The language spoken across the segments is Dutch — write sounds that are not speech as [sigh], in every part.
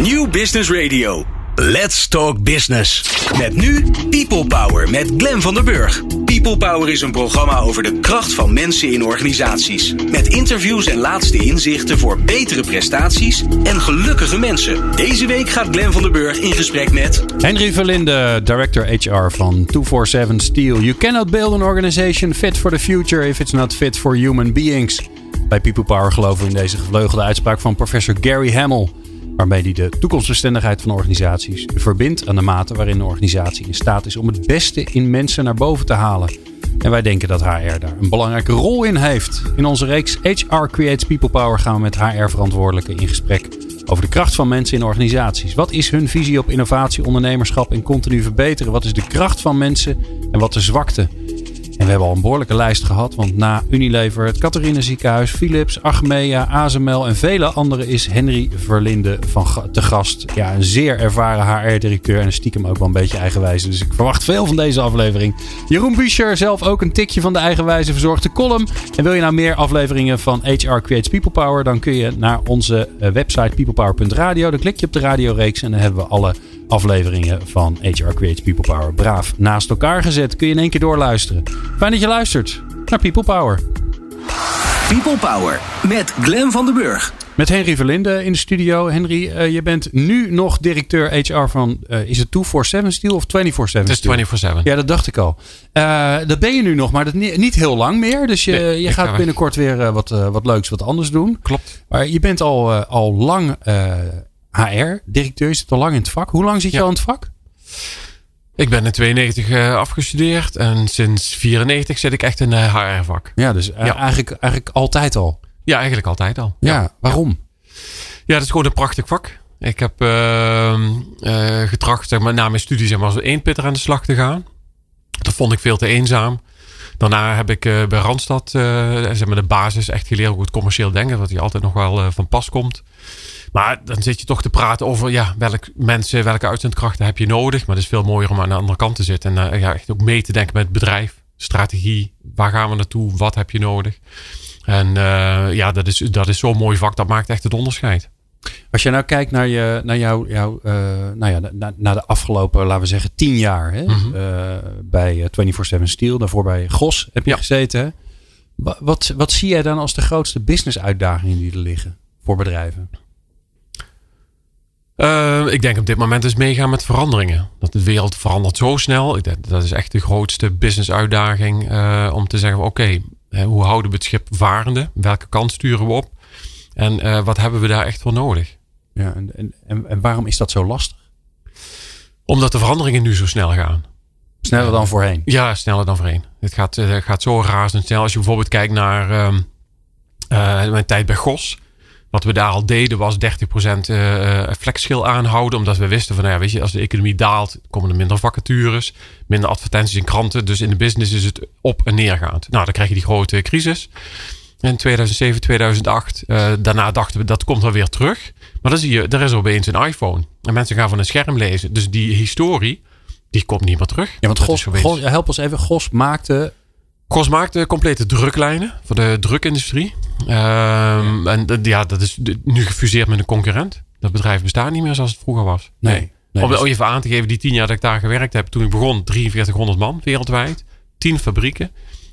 New Business Radio. Let's Talk Business. Met nu People Power met Glen van der Burg. People Power is een programma over de kracht van mensen in organisaties. Met interviews en laatste inzichten voor betere prestaties en gelukkige mensen. Deze week gaat Glen van der Burg in gesprek met... Henry Verlinde, Director HR van 247 Steel. You cannot build an organization fit for the future if it's not fit for human beings. Bij People Power geloven we in deze gevleugelde uitspraak van professor Gary Hamel waarmee hij de toekomstbestendigheid van organisaties verbindt aan de mate waarin de organisatie in staat is om het beste in mensen naar boven te halen. En wij denken dat HR daar een belangrijke rol in heeft. In onze reeks HR Creates People Power gaan we met HR-verantwoordelijken in gesprek over de kracht van mensen in organisaties. Wat is hun visie op innovatie, ondernemerschap en continu verbeteren? Wat is de kracht van mensen en wat de zwakte? En we hebben al een behoorlijke lijst gehad. Want na Unilever, het Catharina Ziekenhuis, Philips, Achmea, ASML en vele anderen is Henry Verlinde van te gast. Ja, een zeer ervaren HR-directeur en stiekem ook wel een beetje eigenwijze. Dus ik verwacht veel van deze aflevering. Jeroen Buescher, zelf ook een tikje van de eigenwijze, verzorgt de column. En wil je nou meer afleveringen van HR Creates People Power? Dan kun je naar onze eh, website peoplepower.radio. Dan klik je op de radioreeks en dan hebben we alle afleveringen van HR Creates People Power braaf naast elkaar gezet. Kun je in één keer doorluisteren. Fijn dat je luistert naar People Power. People Power met Glen van den Burg. Met Henry Verlinde in de studio. Henry, uh, je bent nu nog directeur HR van, uh, is het 247 Steel of 24-7 Het is 24-7. Ja, dat dacht ik al. Uh, dat ben je nu nog, maar dat niet, niet heel lang meer. Dus je, nee, je gaat binnenkort weer wat, wat leuks, wat anders doen. Klopt. Maar je bent al, al lang HR-directeur. Je zit al lang in het vak. Hoe lang zit je Ja. al in het vak? Ik ben in 92 eh, afgestudeerd en sinds 94 zit ik echt in een HR-vak. Ja, dus eh, Ja. Eigenlijk, eigenlijk altijd al. Ja, eigenlijk altijd al. Ja, waarom? Ja, dat is gewoon een prachtig vak. Ik heb ehm, eh, getracht, zeg maar, na mijn studie zeg maar, als één pitter aan de slag te gaan. Dat vond ik veel te eenzaam. Daarna heb ik eh, bij Randstad eh, zeg maar, de basis echt geleerd hoe het commercieel denken. Wat hier altijd nog wel eh, van pas komt. Maar dan zit je toch te praten over ja, welk mensen, welke uitzendkrachten heb je nodig. Maar het is veel mooier om aan de andere kant te zitten. En ja, echt ook mee te denken met het bedrijf. Strategie, waar gaan we naartoe? Wat heb je nodig? En ja, dat is, dat is zo'n mooi vak. Dat maakt echt het onderscheid. Als je nou kijkt naar, je, naar, jou, jou, eh, nou ja, na- naar de afgelopen, laten we zeggen, tien jaar hè? Mhm. Eh, bij eh, 24-7 Steel. Daarvoor bij Gos heb je Ja. gezeten. Hè? Wa- Wat, wat zie jij dan als de grootste business uitdagingen die er liggen voor bedrijven? Eh, ik denk op dit moment is meegaan met veranderingen. Dat de wereld verandert zo snel. Ik denk, dat is echt de grootste business uitdaging. eh, om te zeggen, oké, hoe houden we het schip varende? Welke kant sturen we op? En eh, wat hebben we daar echt voor nodig? Ja, en, en, en, waarom is dat zo lastig? Omdat de veranderingen nu zo snel gaan. Sneller dan voorheen. Ja, sneller dan voorheen. Het gaat, eh, gaat zo razendsnel. Als je bijvoorbeeld kijkt naar ehm, eh, mijn tijd bij Gos. Wat we daar al deden was 30% eh, eh, flexschil aanhouden. Omdat we wisten van, nou ja, weet je, als de economie daalt, komen er minder vacatures. Minder advertenties in kranten. Dus in de business is het op en neergaand. Nou, dan krijg je die grote crisis. In 2007, 2008. eh, daarna dachten we, dat komt wel weer terug. Maar dan zie je, er is opeens een iPhone. En mensen gaan van een scherm lezen. Dus die historie, die komt niet meer terug. Ja, want Gos, help ons even. Gos maakte Gos maakt de complete druklijnen voor de drukindustrie. Ehm, en ja, dat is nu gefuseerd met een concurrent. Dat bedrijf bestaat niet meer zoals het vroeger was. Nee. nee Om dus- even aan te geven, die tien jaar dat ik daar gewerkt heb, toen ik begon, 4300 man wereldwijd. 10 fabrieken.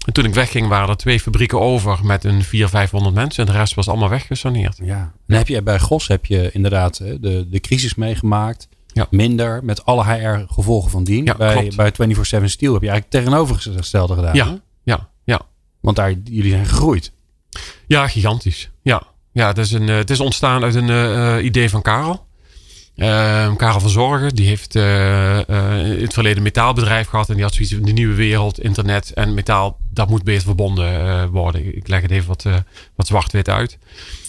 En toen ik wegging, waren er twee fabrieken over met een 400, 500 mensen. En de rest was allemaal weggesaneerd. Ja. Dan heb je bij Gos heb je inderdaad de, de crisis meegemaakt. Ja. Minder met alle HR-gevolgen van dien. Ja, bij, bij 24-7 Steel heb je eigenlijk tegenovergestelde gedaan. hè? Ja, ja, ja. Want daar, jullie zijn gegroeid. Ja, gigantisch. Ja, ja het, is een, eh, het is ontstaan uit een eh, eh, idee van Karel. Ehm, Karel van Zorgen, die heeft eh, eh, in het verleden metaalbedrijf gehad. En die had zoiets de nieuwe wereld, internet en metaal, dat moet beter verbonden eh, worden. Ik leg het even wat, wat zwart-wit uit.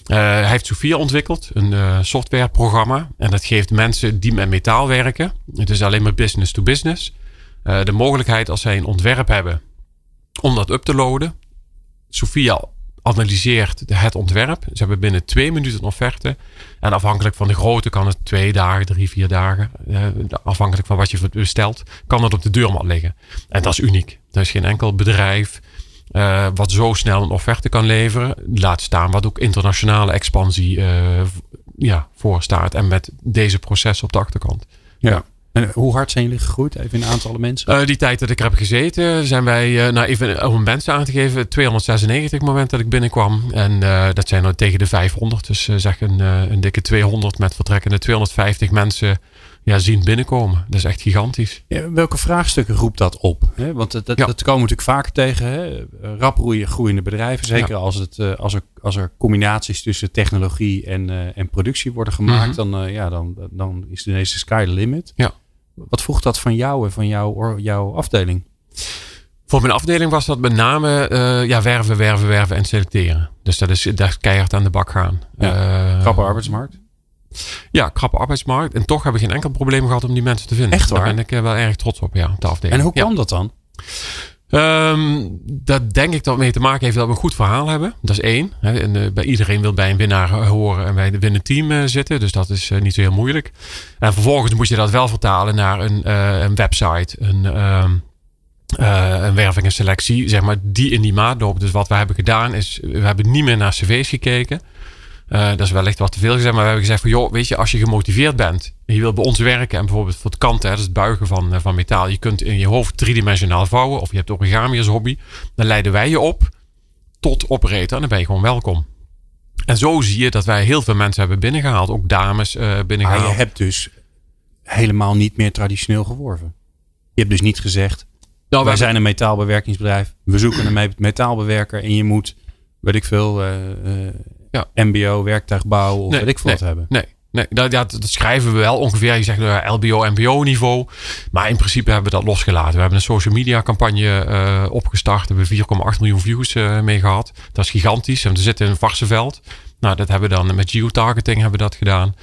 Hij heeft Sophia ontwikkeld, een softwareprogramma. En dat geeft mensen die met metaal werken, het is alleen maar business to business, de mogelijkheid als zij een ontwerp hebben om dat up te loaden. Sophia analyseert het ontwerp. Ze hebben binnen twee minuten een offerte. En afhankelijk van de grootte kan het twee dagen, drie, vier dagen. eh, afhankelijk van wat je bestelt, kan dat op de deurmat liggen. En dat is uniek. Er is geen enkel bedrijf eh, wat zo snel een offerte kan leveren. Laat staan wat ook internationale expansie eh, ja, voor staat. En met deze processen op de achterkant. Ja. En hoe hard zijn jullie gegroeid? Even in aantallen mensen? Uh, die tijd dat ik er heb gezeten, zijn wij, uh, nou even om mensen aan te geven, 296 moment dat ik binnenkwam. En uh, dat zijn er tegen de 500. Dus zeg een, een dikke 200 met vertrekkende 250 mensen ja, zien binnenkomen. Dat is echt gigantisch. Ja, welke vraagstukken roept dat op? Hè? Want dat, dat, dat, komen we natuurlijk vaker tegen. Hè? Rap groeiende bedrijven. Zeker als, het, als, er, als er combinaties tussen technologie en, en productie worden gemaakt. Mhm. dan, ja, dan, dan is ineens de sky the limit. Ja. Wat vroeg dat van jou en van jou, jouw afdeling? Voor mijn afdeling was dat met name uh, ja, werven, werven, werven en selecteren. Dus dat is, dat is keihard aan de bak gaan. Ja, uh, krappe arbeidsmarkt? Ja, krappe arbeidsmarkt. En toch hebben we geen enkel probleem gehad om die mensen te vinden. Echt waar? Daar ben ik eh, wel erg trots op, ja, de afdeling. En hoe kwam dat dan? Um, dat denk ik dat mee te maken heeft dat we een goed verhaal hebben. Dat is één. Hè. En, uh, bij iedereen wil bij een winnaar horen en bij winnend team uh, zitten. Dus dat is niet zo heel moeilijk. En vervolgens moet je dat wel vertalen naar een, een website, een, ehm, een werving en selectie, zeg maar, die in die maat. Dus wat we hebben gedaan is, we hebben niet meer naar cv's gekeken. Uh, dat is wellicht wat te veel gezegd, maar we hebben gezegd van joh, weet je, als je gemotiveerd bent en je wilt bij ons werken en bijvoorbeeld voor het kanten, dat is het buigen van, uh, van metaal, je kunt in je hoofd driedimensionaal vouwen of je hebt origami als hobby, dan leiden wij je op tot operator en dan ben je gewoon welkom. En zo zie je dat wij heel veel mensen hebben binnengehaald, ook dames uh, binnengehaald. Maar je hebt dus helemaal niet meer traditioneel geworven. Je hebt dus niet gezegd, nou, wij zijn een metaalbewerkingsbedrijf, we zoeken een metaalbewerker en je moet, weet ik veel, ja. MBO, werktuigbouw of nee, weet ik veel nee, wat hebben. Nee, nee dat, dat, dat, schrijven we wel ongeveer. Je zegt uh, LBO, MBO niveau. Maar in principe hebben we dat losgelaten. We hebben een social media campagne uh, opgestart. We hebben 4,8 miljoen views uh, mee gehad. Dat is gigantisch. En we zitten in een Varsenveld. Nou, dat hebben we dan met geotargeting hebben we dat gedaan.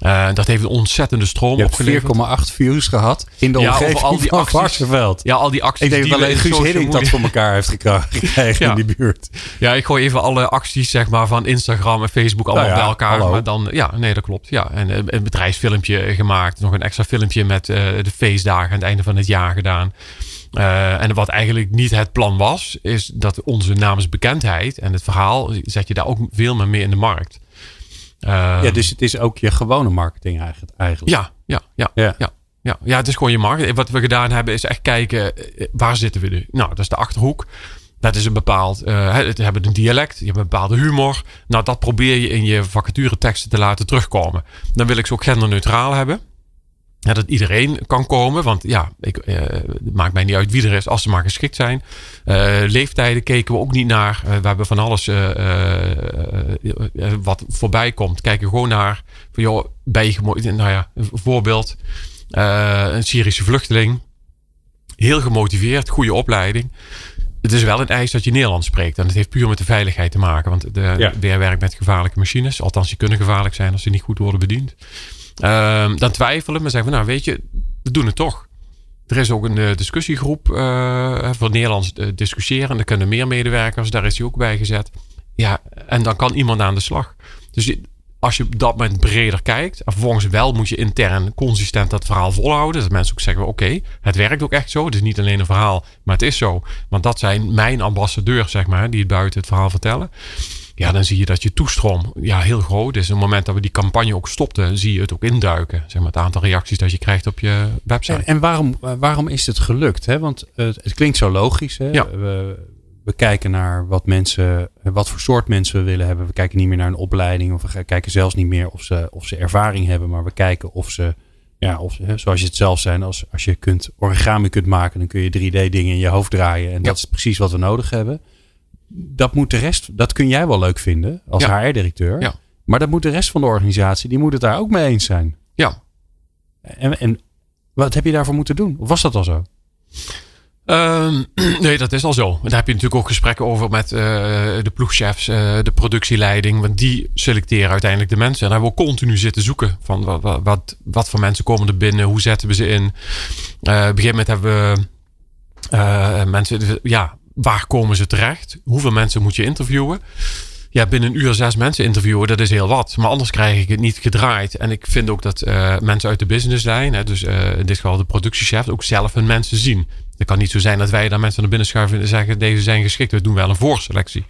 Uh, dat heeft een ontzettende stroom Je opgeleverd. 4,8 views gehad in de ja, omgeving al die van Varsenveld. Ja, al die acties. Ik denk dat alleen Guus Hiddink dat voor elkaar heeft gekregen [laughs] ja. in die buurt. Ja, ik gooi even alle acties zeg maar, van Instagram en Facebook allemaal nou ja, bij elkaar. Hallo. Maar dan, ja, nee, dat klopt. Ja. En een bedrijfsfilmpje gemaakt. Nog een extra filmpje met uh, de feestdagen aan het einde van het jaar gedaan. Uh, en wat eigenlijk niet het plan was, is dat onze namensbekendheid en het verhaal zet je daar ook veel meer mee in de markt. Uh, ja, dus het is ook je gewone marketing eigenlijk. Ja, ja, ja, ja. ja. Ja, ja, het is gewoon je marketing. Wat we gedaan hebben is echt kijken, eh, waar zitten we nu? Nou, dat is de Achterhoek. Dat is een bepaald, uh, het hebben een dialect, je hebt een bepaalde humor. Nou, dat probeer je in je vacature teksten te laten terugkomen. Dan wil ik ze ook genderneutraal hebben. Ja, dat iedereen kan komen. Want ja, ik, uh, het maakt mij niet uit wie er is als ze maar geschikt zijn. Uh, leeftijden keken we ook niet naar. Uh, we hebben van alles wat voorbij komt. Kijken gewoon naar. Van, joh, ben je gemotiveerd? Nou ja, een voorbeeld. een Syrische vluchteling. Heel gemotiveerd, goede opleiding. Het is wel een eis dat je Nederlands spreekt. En dat heeft puur met de veiligheid te maken. Want de, ja. weer werkt met gevaarlijke machines. Althans, die kunnen gevaarlijk zijn als ze niet goed worden bediend. Um, dan twijfelen, maar zeggen we, nou weet je, we doen het toch. Er is ook een uh, discussiegroep uh, voor Nederlands uh, discussiëren. En daar kunnen meer medewerkers, daar is hij ook bij gezet. Ja, en dan kan iemand aan de slag. Dus als je op dat moment breder kijkt, en vervolgens wel moet je intern consistent dat verhaal volhouden. Dat mensen ook zeggen: oké, het werkt ook echt zo. Het is niet alleen een verhaal, maar het is zo. Want dat zijn mijn ambassadeurs, zeg maar, die het buiten het verhaal vertellen. Ja, dan zie je dat je toestroom ja, heel groot is. op het moment dat we die campagne ook stopten, zie je het ook induiken. Zeg maar het aantal reacties dat je krijgt op je website. En, en waarom, waarom is het gelukt? Hè? Want het, het klinkt zo logisch. Hè? Ja. We, we kijken naar wat mensen, wat voor soort mensen we willen hebben. We kijken niet meer naar een opleiding. Of we kijken zelfs niet meer of ze, of ze ervaring hebben. Maar we kijken of ze, ja, of, hè, zoals je het zelf zijn. Als, als je kunt origami kunt maken, dan kun je 3D dingen in je hoofd draaien. En dat is precies wat we nodig hebben dat moet de rest, dat kun jij wel leuk vinden als ja. HR-directeur. Ja. Maar dat moet de rest van de organisatie, die moet het daar ook mee eens zijn. Ja. En, en wat heb je daarvoor moeten doen? Of was dat al zo? Um, [clears throat] nee, dat is al zo. Daar heb je natuurlijk ook gesprekken over met uh, de ploegchefs, uh, de productieleiding. Want die selecteren uiteindelijk de mensen. En daar hebben we continu zitten zoeken. Van wat, wat, wat voor mensen komen er binnen? Hoe zetten we ze in? Uh, op een gegeven moment hebben we mensen, ja, waar komen ze terecht? Hoeveel mensen moet je interviewen? Ja, binnen een uur zes mensen interviewen, dat is heel wat. Maar anders krijg ik het niet gedraaid. En ik vind ook dat uh, mensen uit de businesslijn, hè, dus uh, in dit geval de productiechef, ook zelf hun mensen zien. Het kan niet zo zijn dat wij daar mensen naar binnen schuiven en zeggen: deze zijn geschikt, we doen wel een voorselectie.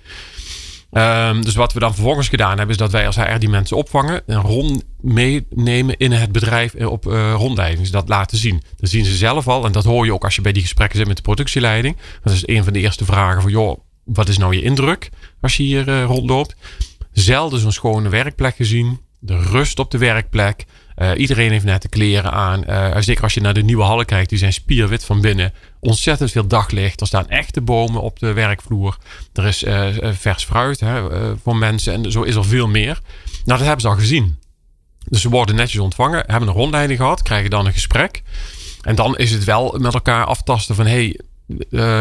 Ehm, dus wat we dan vervolgens gedaan hebben, is dat wij als HR die mensen opvangen en rond meenemen in het bedrijf eh, op uh, dat laten zien. Dat zien ze zelf al. En dat hoor je ook als je bij die gesprekken zit met de productieleiding. Dat is een van de eerste vragen van, joh, wat is nou je indruk als je hier uh, rondloopt? Zelden zo'n schone werkplek gezien. De rust op de werkplek. Uh, iedereen heeft net de kleren aan. Uh, zeker als je naar de nieuwe hallen kijkt, die zijn spierwit van binnen. Ontzettend veel daglicht. Er staan echte bomen op de werkvloer. Er is uh, vers fruit hè, voor mensen. En zo is er veel meer. Nou, dat hebben ze al gezien. Dus ze worden netjes ontvangen, hebben een rondleiding gehad, krijgen dan een gesprek. En dan is het wel met elkaar aftasten van... hey,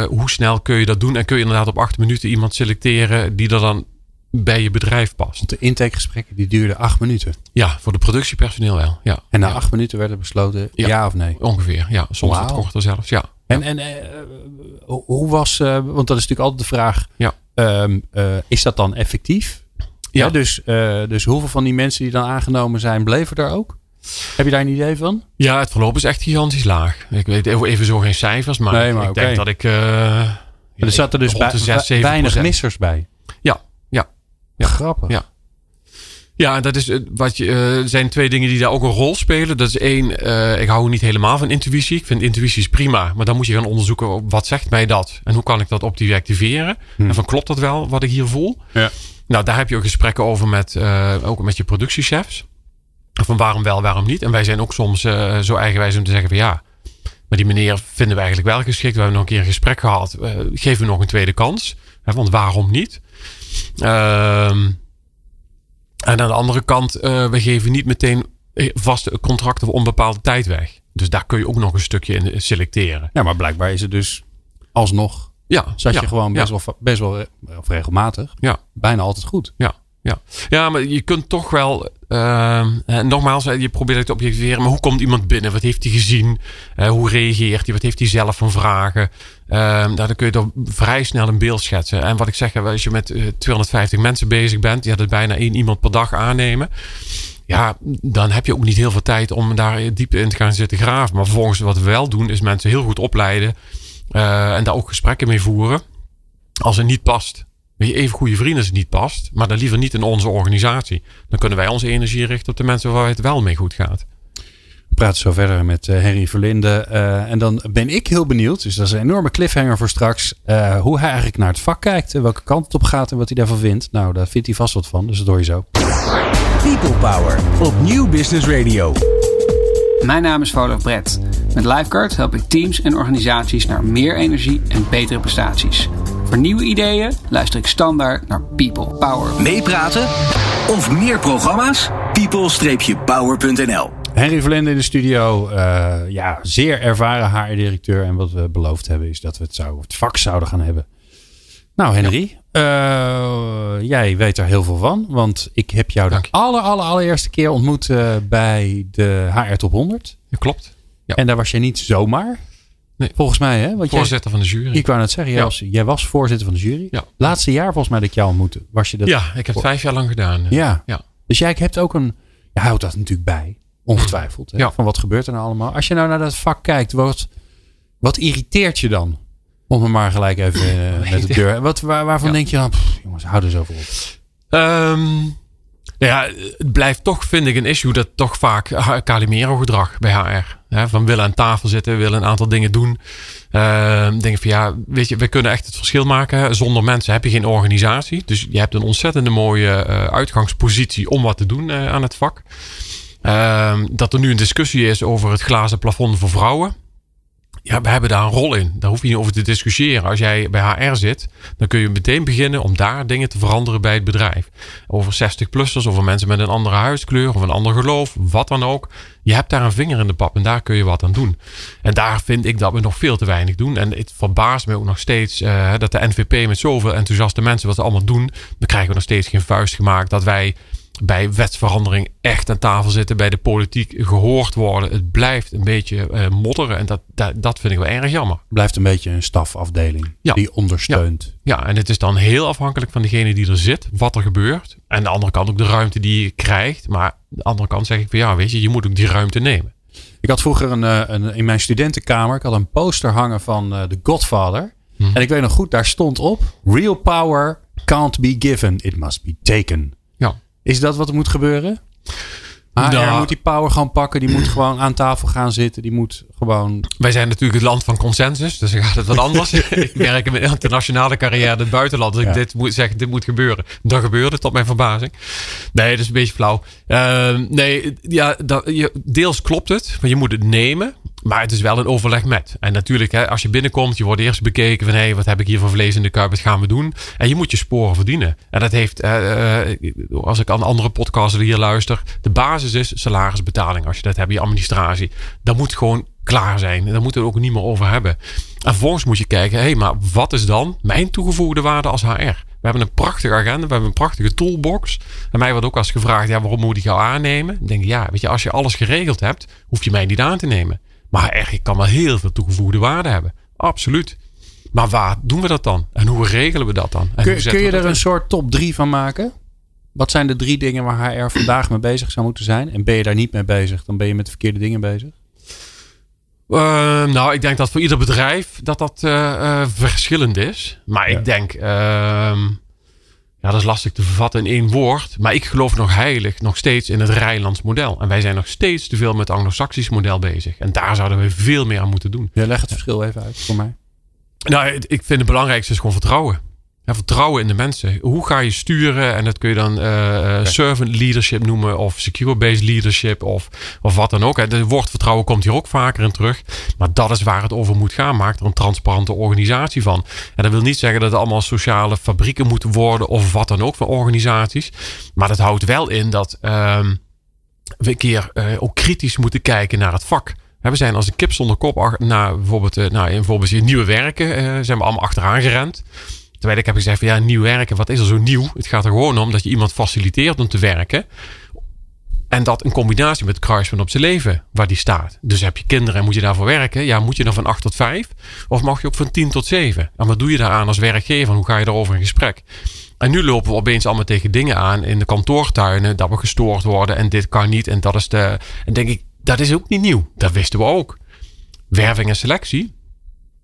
hoe snel kun je dat doen? En kun je inderdaad op acht minuten iemand selecteren die er dan bij je bedrijf past. Want de intakegesprekken die duurden acht minuten. Ja, voor de productiepersoneel wel. Ja. En na ja. acht minuten werd er besloten ja, ja of nee? Ongeveer, ja. Soms wow. korter zelfs, ja. En, en uh, hoe was, uh, want dat is natuurlijk altijd de vraag, ja. Um, uh, is dat dan effectief? Ja. ja dus, dus hoeveel van die mensen die dan aangenomen zijn, bleven er ook? Heb je daar een idee van? Ja, het verloop is echt gigantisch laag. Ik weet even zo geen cijfers, maar, nee, maar ik okay. denk dat ik... er zaten dus bij, 6, weinig missers bij. Ja, grappig. Ja. Ja, dat is wat je. Uh, zijn twee dingen die daar ook een rol spelen. Dat is één, uh, ik hou niet helemaal van intuïtie. Ik vind intuïties prima, maar dan moet je gaan onderzoeken wat zegt mij dat en hoe kan ik dat objectiveren. Hmm. En van klopt dat wel wat ik hier voel? Ja. Nou, daar heb je ook gesprekken over met uh, ook met je productiechefs. Van waarom wel, waarom niet. En wij zijn ook soms zo eigenwijs om te zeggen van ja. Maar die meneer vinden we eigenlijk wel geschikt. We hebben nog een keer een gesprek gehad. geef hem nog een tweede kans. Want waarom niet? Um, en aan de andere kant, uh, we geven niet meteen vaste contracten voor onbepaalde tijd weg. Dus daar kun je ook nog een stukje in selecteren. Ja, maar blijkbaar is het dus alsnog. Ja, zat ja, je gewoon best, ja. wel, best wel of regelmatig. Ja. Bijna altijd goed. Ja, ja. ja, maar je kunt toch wel. Uh, nogmaals, je probeert het te objectiveren. Maar hoe komt iemand binnen? Wat heeft hij gezien? Uh, hoe reageert hij? Wat heeft hij zelf van vragen? Uh, daar kun je toch vrij snel een beeld schetsen. En wat ik zeg, als je met uh, 250 mensen bezig bent, ja, dat bijna één iemand per dag aannemen. Ja, dan heb je ook niet heel veel tijd om daar diep in te gaan zitten graven. Maar vervolgens, wat we wel doen, is mensen heel goed opleiden. Uh, en daar ook gesprekken mee voeren. Als het niet past. Je, even goede vrienden als het niet past. Maar dan liever niet in onze organisatie. Dan kunnen wij onze energie richten op de mensen waar het wel mee goed gaat. We praten zo verder met uh, Henry Verlinde. Uh, en dan ben ik heel benieuwd. Dus dat is een enorme cliffhanger voor straks. Uh, hoe hij eigenlijk naar het vak kijkt. En welke kant het op gaat en wat hij daarvan vindt. Nou, daar vindt hij vast wat van. Dus dat hoor je zo. People Power op Nieuw Business Radio. Mijn naam is Volof Brett. Met Lifeguard help ik teams en organisaties naar meer energie en betere prestaties. Voor nieuwe ideeën luister ik standaard naar People Power. Meepraten of meer programma's? people-power.nl Henry Verlinde in de studio. Uh, ja, zeer ervaren HR-directeur. En wat we beloofd hebben is dat we het, zou, het vak zouden gaan hebben. Nou, Henry. Ja. Uh, jij weet er heel veel van. Want ik heb jou Dank de aller, aller, allereerste keer ontmoet uh, bij de HR Top 100. Ja, klopt. Ja. En daar was je niet zomaar. Nee. Volgens mij, hè? Want voorzitter jij, van de jury. Ik wou net zeggen, jij, Ja. was, jij was voorzitter van de jury. Ja. Laatste jaar volgens mij dat ik jou ontmoette. Was je dat? Ja, ik heb het vijf jaar lang gedaan. Ja. Ja. Dus jij hebt ook een. Je houdt dat natuurlijk bij. Ongetwijfeld. Hè? Ja. Van wat gebeurt er nou allemaal? Als je nou naar dat vak kijkt, wat, wat irriteert je dan? Om er maar gelijk even uh, [laughs] met de deur. Wat, waar, waarvan Ja. denk je dan, pff, jongens, hou er zo voor op. Ehm, nou ja, het blijft toch, vind ik, een issue dat toch vaak Calimero-gedrag bij HR. Hè, van willen aan tafel zitten, willen een aantal dingen doen. Ehm denk van ja, weet je, we kunnen echt het verschil maken. Zonder mensen heb je geen organisatie. Dus je hebt een ontzettende mooie eh, uitgangspositie om wat te doen eh, aan het vak. Ehm, dat er nu een discussie is over het glazen plafond voor vrouwen. Ja, we hebben daar een rol in. Daar hoef je niet over te discussiëren. Als jij bij HR zit, dan kun je meteen beginnen om daar dingen te veranderen bij het bedrijf. Over 60-plussers, over mensen met een andere huidskleur of een ander geloof, wat dan ook. Je hebt daar een vinger in de pap en daar kun je wat aan doen. En daar vind ik dat we nog veel te weinig doen. En het verbaast me ook nog steeds uh, dat de NVP met zoveel enthousiaste mensen wat ze allemaal doen, dan krijgen we nog steeds geen vuist gemaakt dat wij bij wetsverandering echt aan tafel zitten, bij de politiek gehoord worden. Het blijft een beetje uh, modderen en dat, dat, dat vind ik wel erg jammer. Blijft een beetje een stafafdeling Ja. die ondersteunt. Ja, en het is dan heel afhankelijk van degene die er zit, wat er gebeurt. En aan de andere kant ook de ruimte die je krijgt. Maar aan de andere kant zeg ik van ja, weet je, je moet ook die ruimte nemen. Ik had vroeger een, uh, een, in mijn studentenkamer, ik had een poster hangen van uh, The Godfather. Mhm. En ik weet nog goed, daar stond op Real Power Can't be given, it must be taken. Is dat wat er moet gebeuren? HR Nou. moet die power gewoon pakken. Die moet [clears throat] gewoon aan tafel gaan zitten. Die moet gewoon... Wij zijn natuurlijk het land van consensus, dus dan gaat het wat anders. [laughs] ik werk in mijn internationale carrière in het buitenland. Ja. ik dit moet zeggen, dit moet gebeuren. Dan gebeurde tot mijn verbazing. Nee, dat is een beetje flauw. Ehm, nee, ja, dat, je, deels klopt het, maar je moet het nemen. Maar het is wel een overleg met. En natuurlijk, hè, als je binnenkomt, je wordt eerst bekeken van hé, wat heb ik hier voor vlees in de kuip, wat gaan we doen? En je moet je sporen verdienen. En dat heeft, eh, eh, als ik aan andere podcasts hier luister, de basis is salarisbetaling. Als je dat hebt, je administratie. Dat moet gewoon klaar zijn. Daar moeten we het ook niet meer over hebben. En vervolgens moet je kijken, hé, hey, maar wat is dan mijn toegevoegde waarde als HR? We hebben een prachtige agenda, we hebben een prachtige toolbox. En mij wordt ook als gevraagd, ja, waarom moet ik jou aannemen? Dan denk ik, ja, weet je, als je alles geregeld hebt, hoef je mij niet aan te nemen. Maar echt, ik kan wel heel veel toegevoegde waarde hebben. Absoluut. Maar waar doen we dat dan? En hoe regelen we dat dan? En Kun, kun je er een soort top drie van maken? Wat zijn de drie dingen waar HR vandaag mee bezig zou moeten zijn? En ben je daar niet mee bezig, dan ben je met de verkeerde dingen bezig. Eh, nou, ik denk dat voor ieder bedrijf dat dat eh, eh, verschillend is. Maar Ja. ik denk, ehm, ja, dat is lastig te vervatten in één woord. Maar ik geloof nog heilig nog steeds in het Rijnlands model. En wij zijn nog steeds te veel met het Anglo-Saxisch model bezig. En daar zouden we veel meer aan moeten doen. Ja, leg het verschil even uit voor mij. Nou, ik vind het belangrijkste is gewoon vertrouwen. Ja, vertrouwen in de mensen. Hoe ga je sturen? En dat kun je dan eh, eh, servant leadership noemen. Of secure-based leadership. Of, of wat dan ook. Het woord vertrouwen komt hier ook vaker in terug. Maar dat is waar het over moet gaan. Maak er een transparante organisatie van. En dat wil niet zeggen dat het allemaal sociale fabrieken moeten worden. Of wat dan ook van organisaties. Maar dat houdt wel in dat ehm, we een keer eh, ook kritisch moeten kijken naar het vak. We zijn als een kip zonder kop naar bijvoorbeeld, nou, in bijvoorbeeld nieuwe werken zijn we allemaal achteraan gerend. Terwijl ik heb gezegd van ja, nieuw werken, wat is er zo nieuw? Het gaat er gewoon om dat je iemand faciliteert om te werken. En dat in combinatie met het kruispunt op zijn leven waar die staat. Dus heb je kinderen en moet je daarvoor werken? Ja, moet je dan van 8 tot 5? Of mag je ook van 10 tot 7? En wat doe je daaraan als werkgever? Hoe ga je daarover in gesprek? En nu lopen we opeens allemaal tegen dingen aan in de kantoortuinen. Dat we gestoord worden en dit kan niet. En dat is de. En denk ik, dat is ook niet nieuw. Dat wisten we ook. Werving en selectie.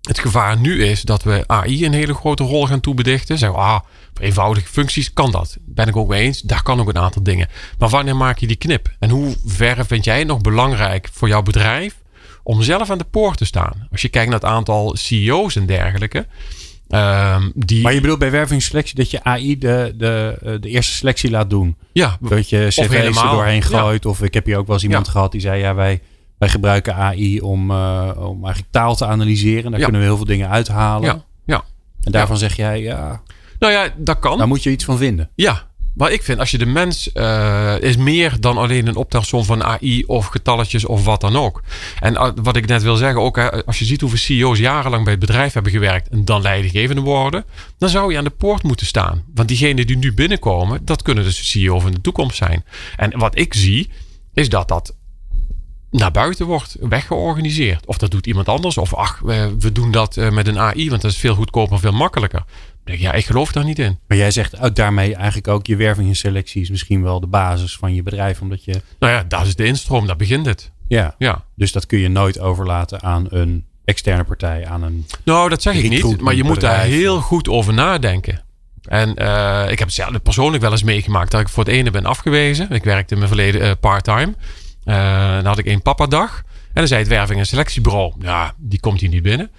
Het gevaar nu is dat we AI een hele grote rol gaan toebedichten. Zeggen, we, ah, voor eenvoudige functies kan dat. Ben ik ook mee eens. Daar kan ook een aantal dingen. Maar wanneer maak je die knip? En hoe ver vind jij het nog belangrijk voor jouw bedrijf om zelf aan de poort te staan? Als je kijkt naar het aantal CEO's en dergelijke. ehm, die, Maar je bedoelt bij wervingsselectie dat je AI de, de, eh, de eerste selectie laat doen. ja, Dat je cv's er doorheen Ja. gooit. Of ik heb hier ook wel eens iemand Ja. gehad die zei... ja, wij, wij gebruiken AI om, eh, om eigenlijk taal te analyseren. Daar Ja. kunnen we heel veel dingen uithalen. ja, ja. En daarvan zeg jij, ja, Nou ja, dat kan. daar moet je iets van vinden. Ja, maar ik vind als je de mens eh, is meer dan alleen een optelsom van AI of getalletjes of wat dan ook. En uh, wat ik net wil zeggen, ook hè, als je ziet hoeveel CEO's jarenlang bij het bedrijf hebben gewerkt en dan leidinggevende worden, dan zou je aan de poort moeten staan. Want diegenen die nu binnenkomen, dat kunnen dus de CEO van de toekomst zijn. En wat ik zie, is dat dat naar buiten wordt weggeorganiseerd. Of dat doet iemand anders. Of ach, we, we doen dat eh, met een AI, want dat is veel goedkoper, veel makkelijker. Ja, ik geloof daar niet in. Maar jij zegt uit daarmee eigenlijk ook... je werving en selectie is misschien wel de basis van je bedrijf. Omdat je, Nou ja, dat is de instroom, daar begint het. ja, Ja. dus dat kun je nooit overlaten aan een externe partij. Aan een, Nou, dat zeg ik niet. Maar je moet daar heel goed over nadenken. En eh, ik heb het persoonlijk wel eens meegemaakt dat ik voor het ene ben afgewezen. Ik werkte in mijn verleden eh, part-time. Eh, dan had ik één papadag. En dan zei het werving- en selectiebureau, ja, die komt hier niet binnen.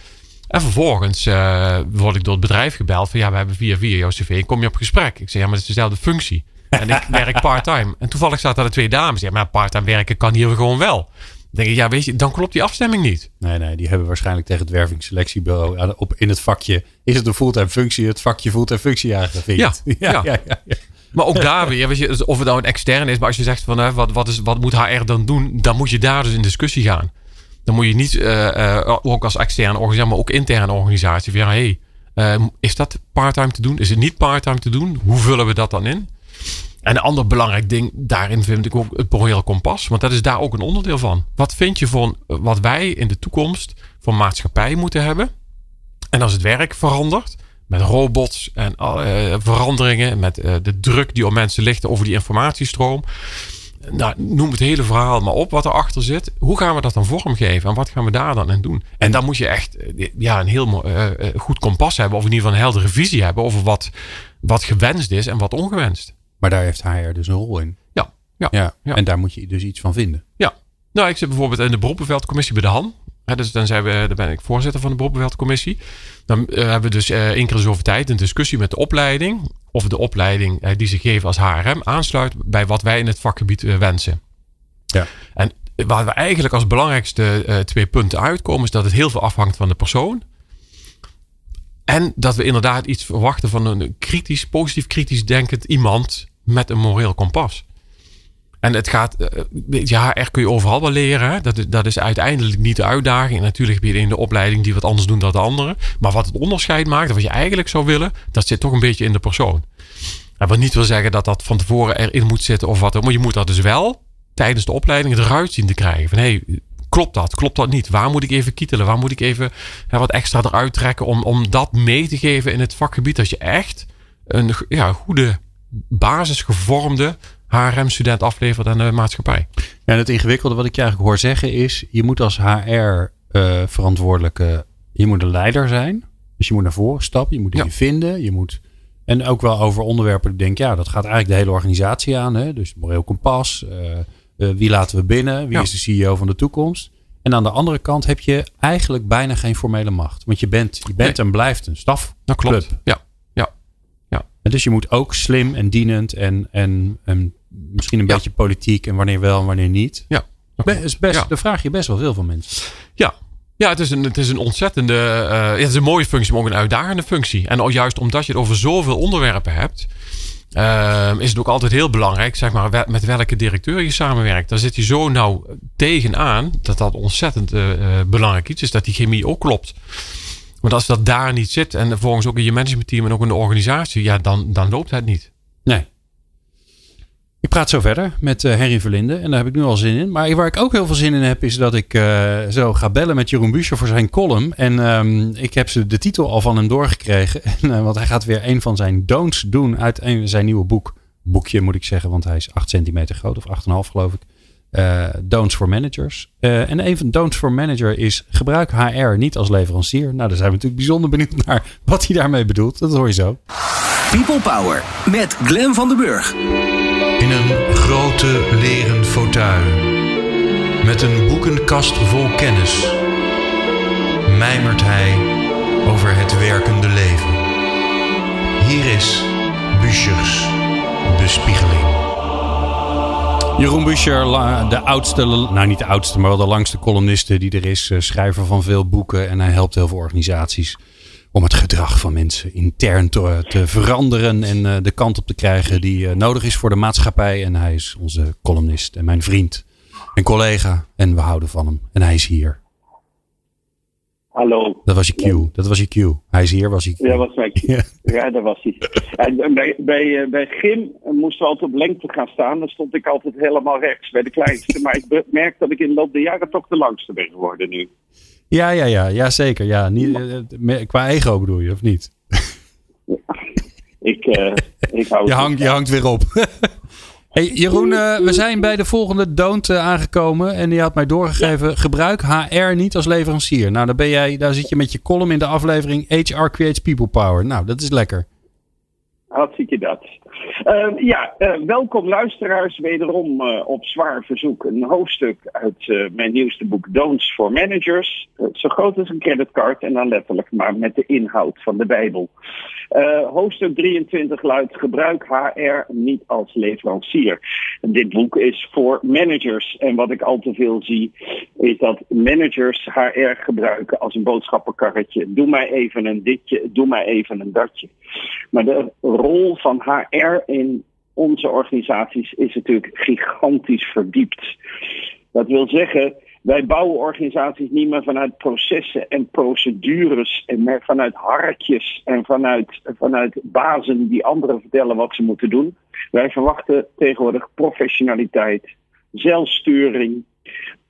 En vervolgens eh, word ik door het bedrijf gebeld van ja, we hebben via via jouw cv, kom je op gesprek? Ik zeg ja, maar het is dezelfde functie. En ik werk [laughs] part-time. En toevallig zaten er twee dames. Ja, maar part-time werken kan hier gewoon wel. Dan denk ik, ja, weet je, dan klopt die afstemming niet. nee, nee, die hebben waarschijnlijk tegen het wervingsselectiebureau... aan- op, in het vakje, is het een fulltime functie? Het vakje fulltime functie aangevinkt. Ja, [laughs] ja, ja. ja, ja, ja. Maar ook daar weer, je, of het nou een externe is, maar als je zegt van wat, wat, is, wat moet HR dan doen, dan moet je daar dus in discussie gaan. Dan moet je niet, eh, eh, ook als externe organisatie, maar ook interne organisatie, van ja, hey, eh, is dat parttime te doen? Is het niet parttime te doen? Hoe vullen we dat dan in? En een ander belangrijk ding, daarin vind ik ook het moreel kompas. Want dat is daar ook een onderdeel van. Wat vind je van wat wij in de toekomst voor maatschappij moeten hebben? En als het werk verandert, met robots en alle, eh, veranderingen, met eh, de druk die op mensen ligt over die informatiestroom. nou, noem het hele verhaal maar op wat erachter zit. Hoe gaan we dat dan vormgeven en wat gaan we daar dan aan doen? En dan moet je echt eh, ja, een heel uh, goed kompas hebben, of in ieder geval een heldere visie hebben over wat, wat gewenst is en wat ongewenst. Maar daar heeft HR dus een rol in. Ja, ja, ja. ja. En daar moet je dus iets van vinden. Ja, nou, ik zit bijvoorbeeld in de beroepenveldcommissie bij de Han. Dus dan, zijn we, dan ben ik voorzitter van de beroepenveldcommissie. Dan uh, hebben we dus uh, één keer zoveel tijd een discussie met de opleiding. Of de opleiding uh, die ze geven als HRM aansluit bij wat wij in het vakgebied wensen. Ja. En waar we eigenlijk als belangrijkste twee punten uitkomen, is dat het heel veel afhangt van de persoon. En dat we inderdaad iets verwachten van een kritisch, positief kritisch denkend iemand met een moreel kompas. En het gaat, eh, ja, er kun je overal wel leren. Dat, dat is uiteindelijk niet de uitdaging. En natuurlijk heb je in de opleiding die wat anders doen dan de anderen. Maar wat het onderscheid maakt, wat je eigenlijk zou willen, dat zit toch een beetje in de persoon. En wat niet wil zeggen dat dat van tevoren erin moet zitten of wat. Maar je moet dat dus wel tijdens de opleiding eruit zien te krijgen. Van hé, hey, klopt dat? Klopt dat niet? Waar moet ik even kietelen? Waar moet ik even wat extra eruit trekken om, om dat mee te geven in het vakgebied? Dat je echt een ja, goede basis gevormde HRM-student aflevert aan de maatschappij. Ja, en het ingewikkelde wat ik je eigenlijk hoor zeggen is... je moet als HR-verantwoordelijke... Eh, je moet een leider zijn. Dus je moet naar voren stappen. Je moet je vinden. Je moet... En ook wel over onderwerpen. Ik denk, ja, dat gaat eigenlijk de hele organisatie aan. Hè? Dus moreel kompas. Uh, wie laten we binnen? Wie is de CEO van de toekomst? En aan de andere kant heb je eigenlijk bijna geen formele macht. Want je bent, je bent en blijft een staf. Dat klopt. Ja. Ja. ja. En dus je moet ook slim en dienend en, en, en misschien een beetje politiek en wanneer wel en wanneer niet. Ja. is best, ja. vraag je best wel veel van mensen. Ja, ja, het is een, het is een ontzettende. Uh, het is een mooie functie, maar ook een uitdagende functie. En al juist omdat je het over zoveel onderwerpen hebt. Uh, is het ook altijd heel belangrijk, zeg maar, met welke directeur je samenwerkt. Daar zit je zo nou tegenaan dat dat ontzettend uh, belangrijk iets is, dat die chemie ook klopt. Want als dat daar niet zit en vervolgens ook in je managementteam en ook in de organisatie, ja, dan, dan loopt het niet. Nee. Ik praat zo verder met uh, Henry Verlinde en daar heb ik nu al zin in. Maar waar ik ook heel veel zin in heb, is dat ik uh, zo ga bellen met Jeroen Buescher voor zijn column. En um, ik heb ze de titel al van hem doorgekregen. [laughs] En, uh, want hij gaat weer een van zijn don'ts doen uit zijn nieuwe boek. Boekje moet ik zeggen, want hij is 8 centimeter groot of 8,5 geloof ik. don'ts for managers. en een van don'ts for manager is gebruik HR niet als leverancier. Nou, daar zijn we natuurlijk bijzonder benieuwd [laughs] naar wat hij daarmee bedoelt. Dat hoor je zo. People Power met Glen van den Burg. In een grote leren fauteuil, met een boekenkast vol kennis, mijmert hij over het werkende leven. Hier is Buschers bespiegeling. Jeroen Buscher, de oudste, nou niet de oudste, maar wel de langste columniste die er is. Eh, schrijver van veel boeken en hij helpt heel veel organisaties om het gedrag van mensen intern te, te veranderen en uh, de kant op te krijgen die uh, nodig is voor de maatschappij. En hij is onze columnist en mijn vriend en collega en we houden van hem. En hij is hier. Hallo. Dat was je cue. Dat was je cue. Hij is hier, was hij. Ja, was mijn cue. [laughs] Ja, dat was hij. En bij, bij, uh, bij Gym moesten we altijd op lengte gaan staan. Dan stond ik altijd helemaal rechts bij de kleinste. maar ik merk dat ik in de loop der jaren toch de langste ben geworden nu. Ja, ja, ja, ja zeker. Ja. Niet, eh, qua ego bedoel je, of niet? [laughs] ik, uh, ik hou je, hangt, je hangt weer op. [laughs] hey, Jeroen, uh, we zijn bij de volgende don't aangekomen. En die had mij doorgegeven: gebruik HR niet als leverancier. Nou, daar, ben jij, daar zit je met je column in de aflevering HR Creates People Power. Nou, dat is lekker. je dat. Uh, ja, uh, welkom luisteraars. Wederom uh, op zwaar verzoek een hoofdstuk uit mijn nieuwste boek Don'ts for Managers. zo groot als een creditcard en dan letterlijk maar met de inhoud van de Bijbel. hoofdstuk 23 luidt gebruik HR niet als leverancier. Dit boek is voor managers. En wat ik al te veel zie is dat managers HR gebruiken als een boodschappenkarretje. Doe mij even een ditje, doe mij even een datje. Maar de rol van HR in onze organisaties is natuurlijk gigantisch verdiept. Dat wil zeggen, wij bouwen organisaties niet meer vanuit processen en procedures en vanuit hartjes en vanuit, vanuit bazen die anderen vertellen wat ze moeten doen. Wij verwachten tegenwoordig professionaliteit, zelfsturing,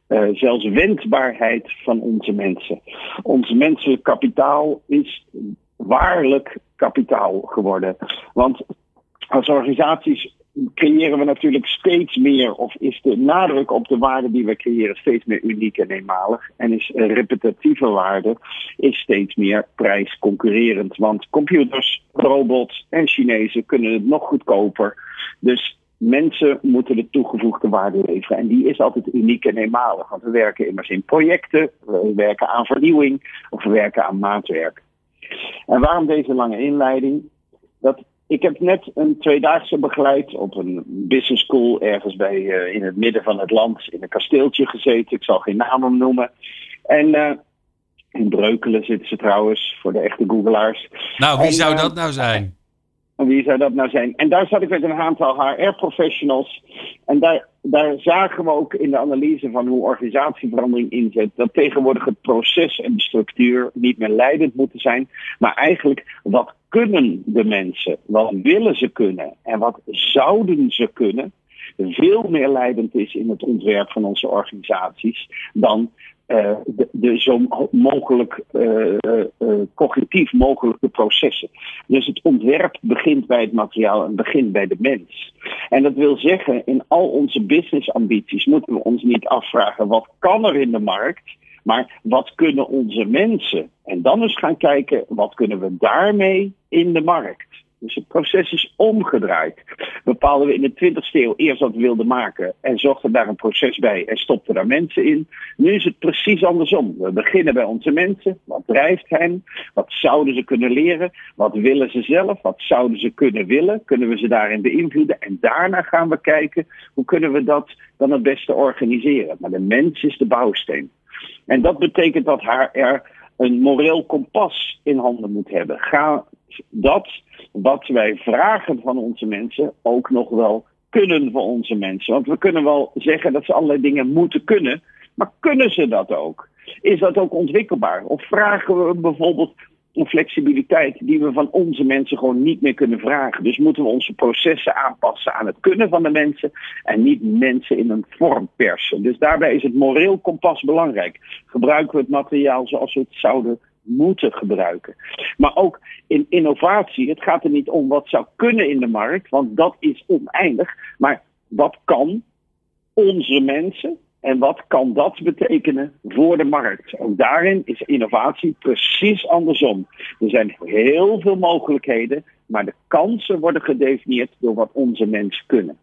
uh, zelfs wendbaarheid van onze mensen. Ons menselijk kapitaal is waarlijk kapitaal geworden. Want als organisaties creëren we natuurlijk steeds meer, of is de nadruk op de waarde die we creëren steeds meer uniek en eenmalig. En is repetitieve waarde is steeds meer prijsconcurrerend. Want computers, robots en Chinezen kunnen het nog goedkoper. Dus mensen moeten de toegevoegde waarde leveren. En die is altijd uniek en eenmalig. Want we werken immers in projecten, we werken aan vernieuwing of we werken aan maatwerk. En waarom deze lange inleiding? Dat ik heb net een tweedaagse begeleid op een business school ergens bij, uh, in het midden van het land in een kasteeltje gezeten. Ik zal geen namen noemen. En uh, in Breukelen zitten ze trouwens, voor de echte Googelaars. Nou, wie en, zou uh, dat nou zijn? Wie zou dat nou zijn? En daar zat ik met een aantal HR-professionals. En daar, daar zagen we ook in de analyse van hoe organisatieverandering inzet. dat tegenwoordig het proces en de structuur niet meer leidend moeten zijn. maar eigenlijk wat kunnen de mensen? Wat willen ze kunnen? En wat zouden ze kunnen? veel meer leidend is in het ontwerp van onze organisaties dan uh, de, zo mogelijk uh, uh, cognitief mogelijke processen. Dus het ontwerp begint bij het materiaal en begint bij de mens. En dat wil zeggen, in al onze businessambities moeten we ons niet afvragen wat kan er in de markt, maar wat kunnen onze mensen? En dan eens gaan kijken wat kunnen we daarmee in de markt. Dus het proces is omgedraaid. Bepaalden we in de 20e eeuw eerst wat we wilden maken en zochten daar een proces bij en stopten daar mensen in. Nu is het precies andersom. We beginnen bij onze mensen. Wat drijft hen? Wat zouden ze kunnen leren? Wat willen ze zelf? Wat zouden ze kunnen willen? Kunnen we ze daarin beïnvloeden? En daarna gaan we kijken hoe kunnen we dat dan het beste organiseren. Maar de mens is de bouwsteen. En dat betekent dat HR een moreel kompas in handen moet hebben. Ga dat wat wij vragen van onze mensen ook nog wel kunnen voor onze mensen. Want we kunnen wel zeggen dat ze allerlei dingen moeten kunnen, maar kunnen ze dat ook? Is dat ook ontwikkelbaar? Of vragen we bijvoorbeeld een flexibiliteit die we van onze mensen gewoon niet meer kunnen vragen. Dus moeten we onze processen aanpassen aan het kunnen van de mensen en niet mensen in een vorm persen. Dus daarbij is het moreel kompas belangrijk. Gebruiken we het materiaal zoals we het zouden moeten gebruiken. Maar ook in innovatie, het gaat er niet om wat zou kunnen in de markt, want dat is oneindig. Maar wat kan onze mensen en wat kan dat betekenen voor de markt? Ook daarin is innovatie precies andersom. Er zijn heel veel mogelijkheden, maar de kansen worden gedefinieerd door wat onze mensen kunnen.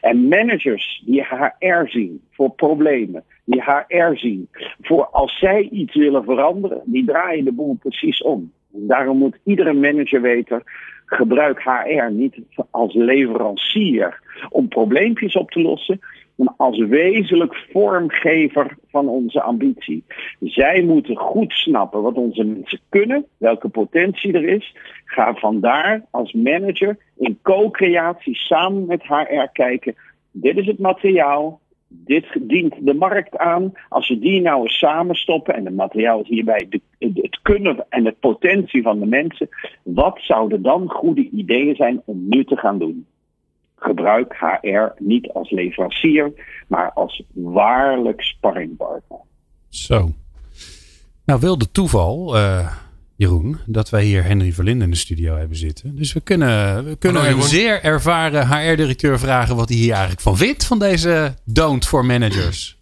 En managers die HR zien voor problemen, die HR zien voor als zij iets willen veranderen, die draaien de boel precies om. Daarom moet iedere manager weten, gebruik HR niet als leverancier om probleempjes op te lossen, als wezenlijk vormgever van onze ambitie. Zij moeten goed snappen wat onze mensen kunnen, welke potentie er is. Ga vandaar als manager in co-creatie samen met HR kijken. Dit is het materiaal, dit dient de markt aan. Als we die nou eens samenstoppen, en het materiaal is hierbij de, het kunnen en de potentie van de mensen, wat zouden dan goede ideeën zijn om nu te gaan doen? Gebruik HR niet als leverancier, maar als waarlijk sparringpartner. Zo. Nou, wil de toeval, uh, Jeroen, dat wij hier Henry Verlinde in de studio hebben zitten. Dus we kunnen, we kunnen Hallo, een zeer ervaren HR-directeur vragen wat hij hier eigenlijk van vindt, van deze don't for managers.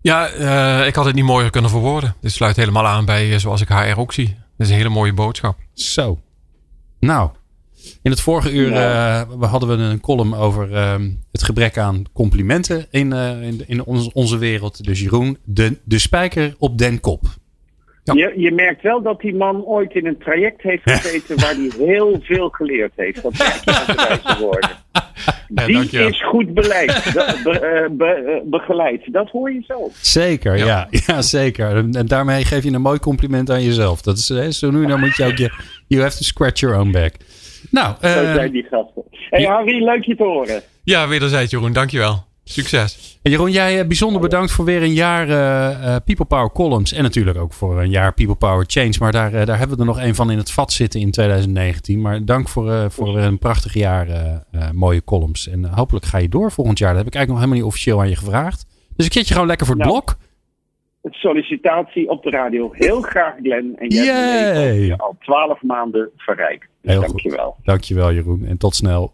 Ja, uh, ik had het niet mooier kunnen verwoorden. Dit sluit helemaal aan bij uh, zoals ik HR ook zie. Dat is een hele mooie boodschap. Zo. Nou, in het vorige uur Ja. uh, we hadden we een column over uh, het gebrek aan complimenten in, uh, in, in ons, onze wereld. Dus Jeroen, de, de spijker op den kop. Ja. Je, je merkt wel dat die man ooit in een traject heeft gezeten waar hij heel veel geleerd heeft. Dat merk je aan de wijze woorden. Ja, Die dankjewel. is goed beleid, be- be- eh, be- eh, begeleid. Dat hoor je zo. Zeker, ja. Ja. [laughs] ja. zeker. En, en daarmee geef je een mooi compliment aan jezelf. Dat is hè, zo nu, dan moet je ook je... You have to scratch your own back. Nou, Zo eh, zijn die gasten. Hey. Harry, leuk je te horen. Ja, wederzijds Jeroen. Dankjewel. Succes. Jeroen, jij eh, bijzonder bedankt voor weer een jaar eh, eh, People Power Columns. En natuurlijk ook voor een jaar People Power Change. Maar daar, daar hebben we er nog een van in het vat zitten in 2019. Maar dank voor, eh, voor weer een prachtig jaar mooie columns. En hopelijk ga je door volgend jaar. Dat heb ik eigenlijk nog helemaal niet officieel aan je gevraagd. Dus ik zet je gewoon lekker voor het Nou, blok. Het sollicitatie op de radio. Heel graag, Glenn. En jij hebt al twaalf maanden verrijkt. Dus Heel dankjewel. Dankjewel Jeroen en tot snel.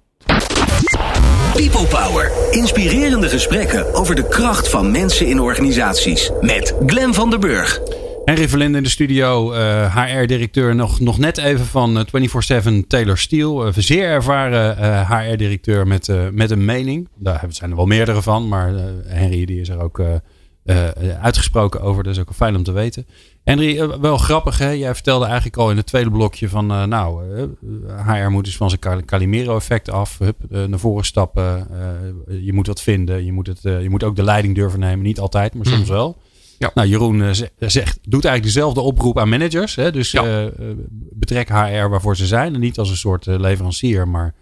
People Power. Inspirerende gesprekken over de kracht van mensen in organisaties. Met Glen van der Burg. Henry Verlinde in de studio, HR-directeur nog, nog net even van 24-7 Taylor Steele. zeer ervaren HR-directeur met, met een mening. Daar zijn er wel meerdere van, maar Henry die is er ook uitgesproken over. Dat is ook fijn om te weten. Henry, eh, wel grappig hè. Jij vertelde eigenlijk al in het tweede blokje van uh, nou, HR eh, moet dus van zijn Calimero-effect af. Hup, naar voren stappen. je moet wat vinden. Je moet, het, je moet ook de leiding durven nemen. Niet altijd, maar soms hmm. wel. Ja. Nou, Jeroen zegt, doet eigenlijk dezelfde oproep aan managers. Hè? Dus betrek HR waarvoor ze zijn. En niet als een soort leverancier, maar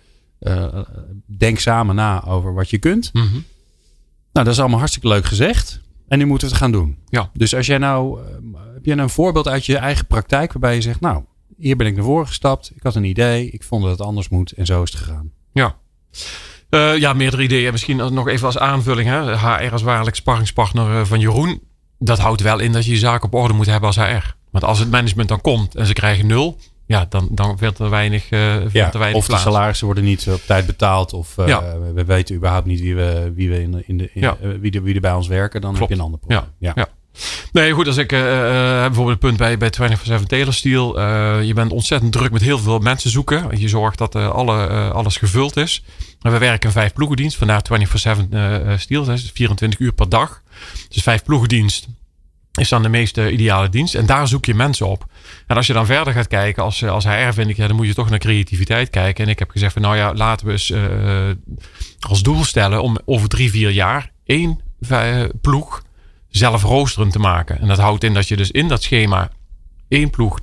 denk samen na over wat je kunt. Mhm. Nou, dat is allemaal hartstikke leuk gezegd. En nu moeten we het gaan doen. Ja. Dus als jij nou heb je een voorbeeld uit je eigen praktijk waarbij je zegt, nou, hier ben ik naar voren gestapt. Ik had een idee. Ik vond dat het anders moet. En zo is het gegaan. Ja. Uh, ja, meerdere ideeën. Misschien nog even als aanvulling. Hè. HR als waarlijk sparringspartner eh, van Jeroen. Dat houdt wel in dat je je zaak op orde moet hebben als HR. Want als het management dan komt en ze krijgen nul. Ja, dan, dan veel er weinig, uh, ja, te weinig Of de salarissen worden niet op tijd betaald. Of uh, ja. we weten überhaupt niet wie, we, wie, we in, in de, in, ja. wie, de, wie er bij ons werken. Dan Klopt. heb je een ander probleem. Ja. Nee, goed, als ik uh, bijvoorbeeld een punt bij, bij 24-7 Taylor Steel. Je bent ontzettend druk met heel veel mensen zoeken. Je zorgt dat alle, alles gevuld is. En we werken vijf ploegendienst, vandaar 24-7 Steel. Dat is 24 uur per dag. Dus vijf ploegendienst is dan de meest ideale dienst. En daar zoek je mensen op. En als je dan verder gaat kijken, als, als HR vind ik, ja, dan moet je toch naar creativiteit kijken. En ik heb gezegd van nou ja, laten we eens als doel stellen om over drie, vier jaar één ploeg zelf roosteren te maken. En dat houdt in dat je dus in dat schema één ploeg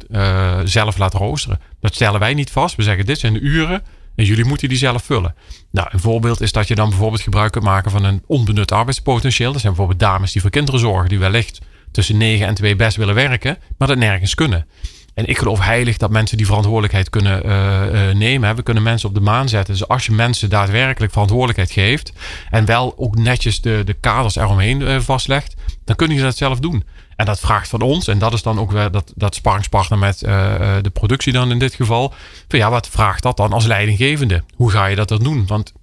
zelf laat roosteren. Dat stellen wij niet vast. We zeggen dit zijn de uren en jullie moeten die zelf vullen. Nou, een voorbeeld is dat je dan bijvoorbeeld gebruik kunt maken van een onbenut arbeidspotentieel. Dat zijn bijvoorbeeld dames die voor kinderen zorgen, die wellicht tussen 9 en 2 best willen werken, maar dat nergens kunnen. En ik geloof heilig dat mensen die verantwoordelijkheid kunnen uh, uh, nemen. We kunnen mensen op de maan zetten. Dus als je mensen daadwerkelijk verantwoordelijkheid geeft. En wel ook netjes de, de kaders eromheen uh, vastlegt. Dan kunnen ze dat zelf doen. En dat vraagt van ons. En dat is dan ook weer dat, dat sparringspartner met de productie dan in dit geval. Van ja, wat vraagt dat dan als leidinggevende? Hoe ga je dat dan doen? Want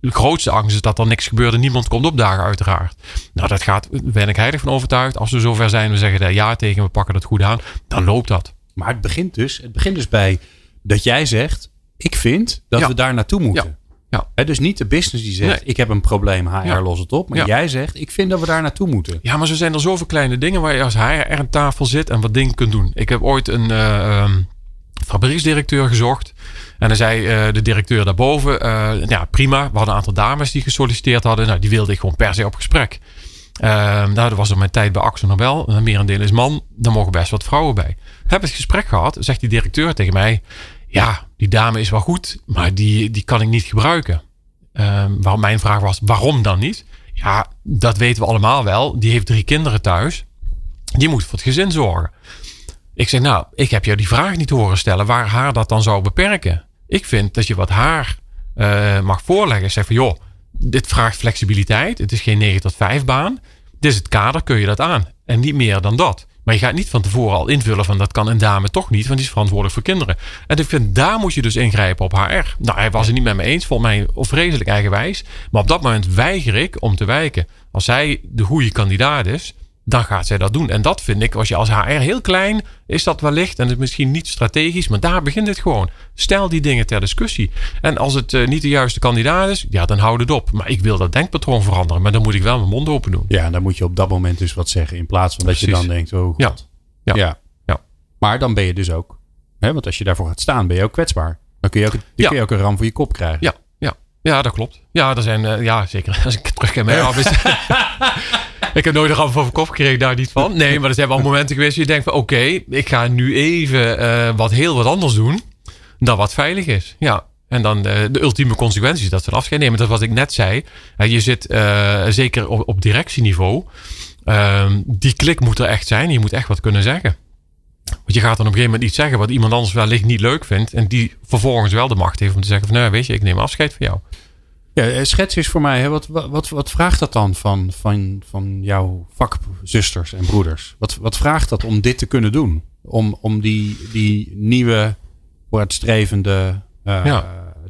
de grootste angst is dat er niks gebeurt en niemand komt opdagen uiteraard. Nou, dat gaat, ben ik heilig van overtuigd. Als we zover zijn, we zeggen daar ja tegen, we pakken dat goed aan. Dan loopt dat. Maar het begint dus, het begint dus bij dat jij zegt: Ik vind dat we daar naartoe moeten. Ja. ja. dus niet de business die zegt: Ik heb een probleem, HR ja. los het op. Maar jij zegt: Ik vind dat we daar naartoe moeten. Ja, maar zo zijn er zoveel kleine dingen waar je als HR aan tafel zit en wat dingen kunt doen. Ik heb ooit een uh, fabrieksdirecteur gezocht. En dan zei uh, de directeur daarboven: uh, Ja, prima. We hadden een aantal dames die gesolliciteerd hadden. Nou, die wilde ik gewoon per se op gesprek. Uh, nou, dat was op mijn tijd bij Axel Nobel. Een merendeel is man. Daar mogen best wat vrouwen bij. Heb het gesprek gehad. Zegt die directeur tegen mij. Ja, die dame is wel goed. Maar die, die kan ik niet gebruiken. Uh, waarom mijn vraag was. Waarom dan niet? Ja, dat weten we allemaal wel. Die heeft drie kinderen thuis. Die moet voor het gezin zorgen. Ik zeg nou, ik heb jou die vraag niet horen stellen. Waar haar dat dan zou beperken. Ik vind dat je wat haar uh, mag voorleggen. Zeg van joh dit vraagt flexibiliteit. Het is geen 9 tot 5 baan. Dit is het kader, kun je dat aan. En niet meer dan dat. Maar je gaat niet van tevoren al invullen van dat kan een dame toch niet, want die is verantwoordelijk voor kinderen. En ik vind daar moet je dus ingrijpen op HR. Nou, hij was het niet met me eens, volgens mij of vreselijk eigenwijs. Maar op dat moment weiger ik om te wijken. Als zij de goede kandidaat is, dan gaat zij dat doen. En dat vind ik, als je als HR heel klein is dat wellicht en het is misschien niet strategisch, maar daar begint het gewoon. Stel die dingen ter discussie. En als het uh, niet de juiste kandidaat is, ja, dan houd het op. Maar ik wil dat denkpatroon veranderen, maar dan moet ik wel mijn mond open doen. Ja, dan moet je op dat moment dus wat zeggen in plaats van dat je dan denkt, oh god. Ja. Ja. ja. Maar dan ben je dus ook, hè, want als je daarvoor gaat staan, ben je ook kwetsbaar. Dan kun je ook, dan kun je ook een ram voor je kop krijgen. Ja, ja. Ja, dat klopt. Ja, er zijn, uh, ja, zeker. [laughs] Als ik terug af is. [laughs] [laughs] [laughs] ik heb nooit een ramp voor kop gekregen, daar niet van. Nee, maar er zijn wel [laughs] momenten geweest waar je denkt van... oké, ik ga nu even uh, wat heel wat anders doen... dan wat veilig is. Ja, en dan de, de ultieme consequenties dat ze afscheid nemen. Dat is wat ik net zei. Je zit uh, zeker op, op directieniveau. Uh, die klik moet er echt zijn. Je moet echt wat kunnen zeggen. Want je gaat dan op een gegeven moment iets zeggen wat iemand anders wellicht niet leuk vindt. En die vervolgens wel de macht heeft om te zeggen van nou weet je, ik neem afscheid van jou. Ja, eh, schets is voor mij, hè, wat, wat, wat vraagt dat dan van, van, van jouw vakzusters en broeders? Wat, wat vraagt dat om dit te kunnen doen? Om, om die, die nieuwe, vooruitstrevende uh,